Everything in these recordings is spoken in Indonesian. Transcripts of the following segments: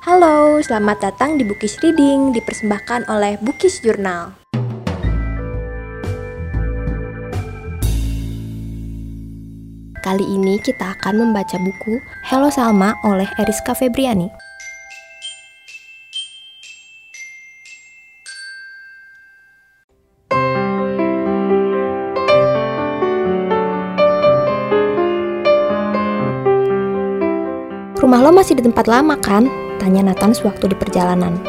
Halo, selamat datang di Bukis Reading, dipersembahkan oleh Bukis Jurnal. Kali ini kita akan membaca buku Hello Salma oleh Eriska Febriani. Rumah lo masih di tempat lama kan? Tanya Nathan sewaktu di perjalanan.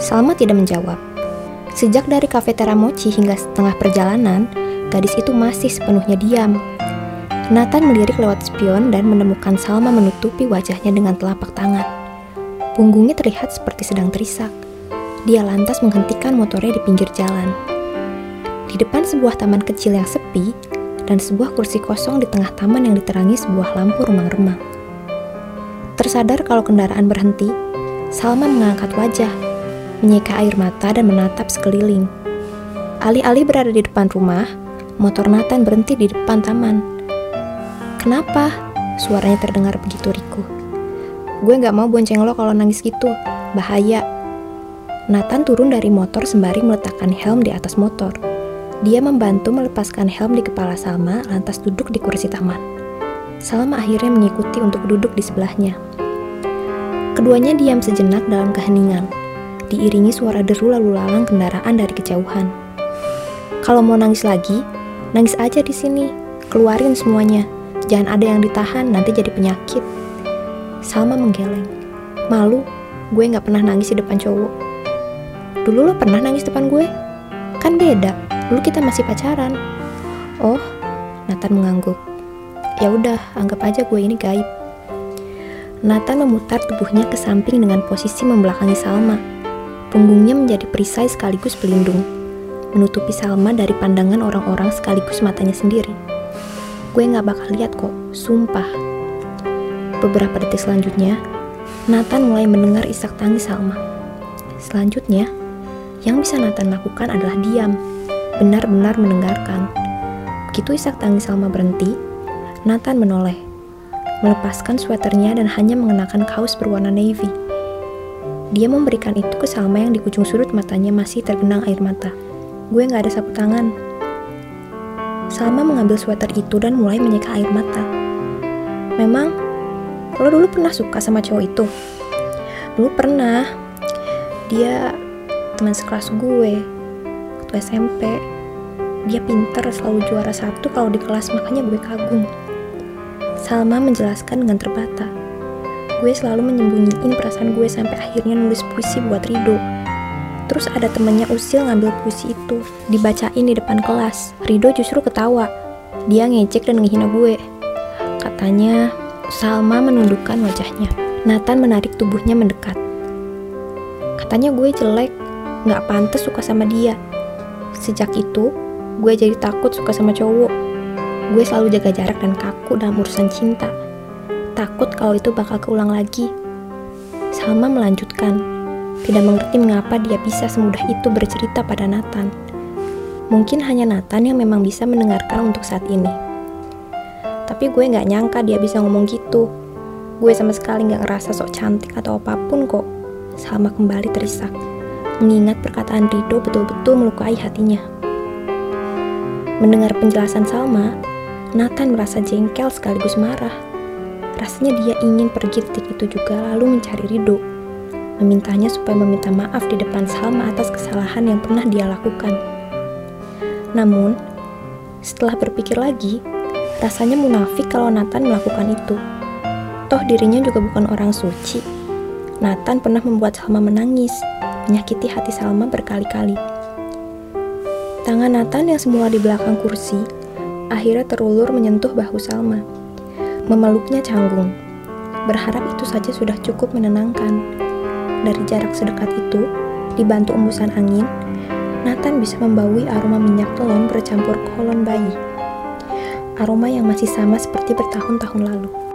Salma tidak menjawab. Sejak dari kafe Teramochi hingga setengah perjalanan, gadis itu masih sepenuhnya diam. Nathan melirik lewat spion dan menemukan Salma menutupi wajahnya dengan telapak tangan. Punggungnya terlihat seperti sedang terisak. Dia lantas menghentikan motornya di pinggir jalan. Di depan sebuah taman kecil yang sepi, dan sebuah kursi kosong di tengah taman yang diterangi sebuah lampu remang-remang. Tersadar kalau kendaraan berhenti, Salma mengangkat wajah, menyeka air mata dan menatap sekeliling. Alih-alih berada di depan rumah, motor Nathan berhenti di depan taman. Kenapa? Suaranya terdengar begitu riku. Gue gak mau bonceng lo kalau nangis gitu, bahaya. Nathan turun dari motor sembari meletakkan helm di atas motor. Dia membantu melepaskan helm di kepala Salma, lantas duduk di kursi taman. Salma akhirnya mengikuti untuk duduk di sebelahnya. Keduanya diam sejenak dalam keheningan, diiringi suara deru lalu lalang kendaraan dari kejauhan. Kalau mau nangis lagi, nangis aja di sini, keluarin semuanya. Jangan ada yang ditahan, nanti jadi penyakit. Salma menggeleng. Malu, gue gak pernah nangis di depan cowok. Dulu lo pernah nangis depan gue? Kan beda, dulu kita masih pacaran. Oh, Nathan mengangguk. Ya udah, anggap aja gue ini gaib. Nathan memutar tubuhnya ke samping dengan posisi membelakangi Salma. Punggungnya menjadi perisai sekaligus pelindung, menutupi Salma dari pandangan orang-orang sekaligus matanya sendiri. Gue gak bakal lihat kok, sumpah. Beberapa detik selanjutnya, Nathan mulai mendengar isak tangis Salma. Selanjutnya, yang bisa Nathan lakukan adalah diam, benar-benar mendengarkan. Begitu isak tangis Salma berhenti, Nathan menoleh, melepaskan sweaternya dan hanya mengenakan kaos berwarna navy. Dia memberikan itu ke Salma yang di ujung sudut matanya masih tergenang air mata. Gue gak ada sapu tangan. Salma mengambil sweater itu dan mulai menyeka air mata. Memang, lo dulu pernah suka sama cowok itu? Dulu pernah. Dia teman sekelas gue waktu SMP. Dia pinter selalu juara satu kalau di kelas makanya gue kagum. Salma menjelaskan dengan terbata. Gue selalu menyembunyiin perasaan gue sampai akhirnya nulis puisi buat Rido. Terus ada temennya Usil ngambil puisi itu, dibacain di depan kelas. Rido justru ketawa. Dia ngecek dan ngehina gue. Katanya, Salma menundukkan wajahnya. Nathan menarik tubuhnya mendekat. Katanya gue jelek, gak pantas suka sama dia. Sejak itu, gue jadi takut suka sama cowok Gue selalu jaga jarak dan kaku dalam urusan cinta. Takut kalau itu bakal keulang lagi. Salma melanjutkan, tidak mengerti mengapa dia bisa semudah itu bercerita pada Nathan. Mungkin hanya Nathan yang memang bisa mendengarkan untuk saat ini. Tapi gue gak nyangka dia bisa ngomong gitu. Gue sama sekali gak ngerasa sok cantik atau apa pun kok. Salma kembali terisak, mengingat perkataan Rido betul-betul melukai hatinya. Mendengar penjelasan Salma, Nathan merasa jengkel sekaligus marah. Rasanya dia ingin pergi detik itu juga lalu mencari Rido. Memintanya supaya meminta maaf di depan Salma atas kesalahan yang pernah dia lakukan. Namun, setelah berpikir lagi, rasanya munafik kalau Nathan melakukan itu. Toh dirinya juga bukan orang suci. Nathan pernah membuat Salma menangis, menyakiti hati Salma berkali-kali. Tangan Nathan yang semula di belakang kursi akhirnya terulur menyentuh bahu Salma. Memeluknya canggung. Berharap itu saja sudah cukup menenangkan. Dari jarak sedekat itu, dibantu embusan angin, Nathan bisa membaui aroma minyak telon bercampur kolon bayi. Aroma yang masih sama seperti bertahun-tahun lalu.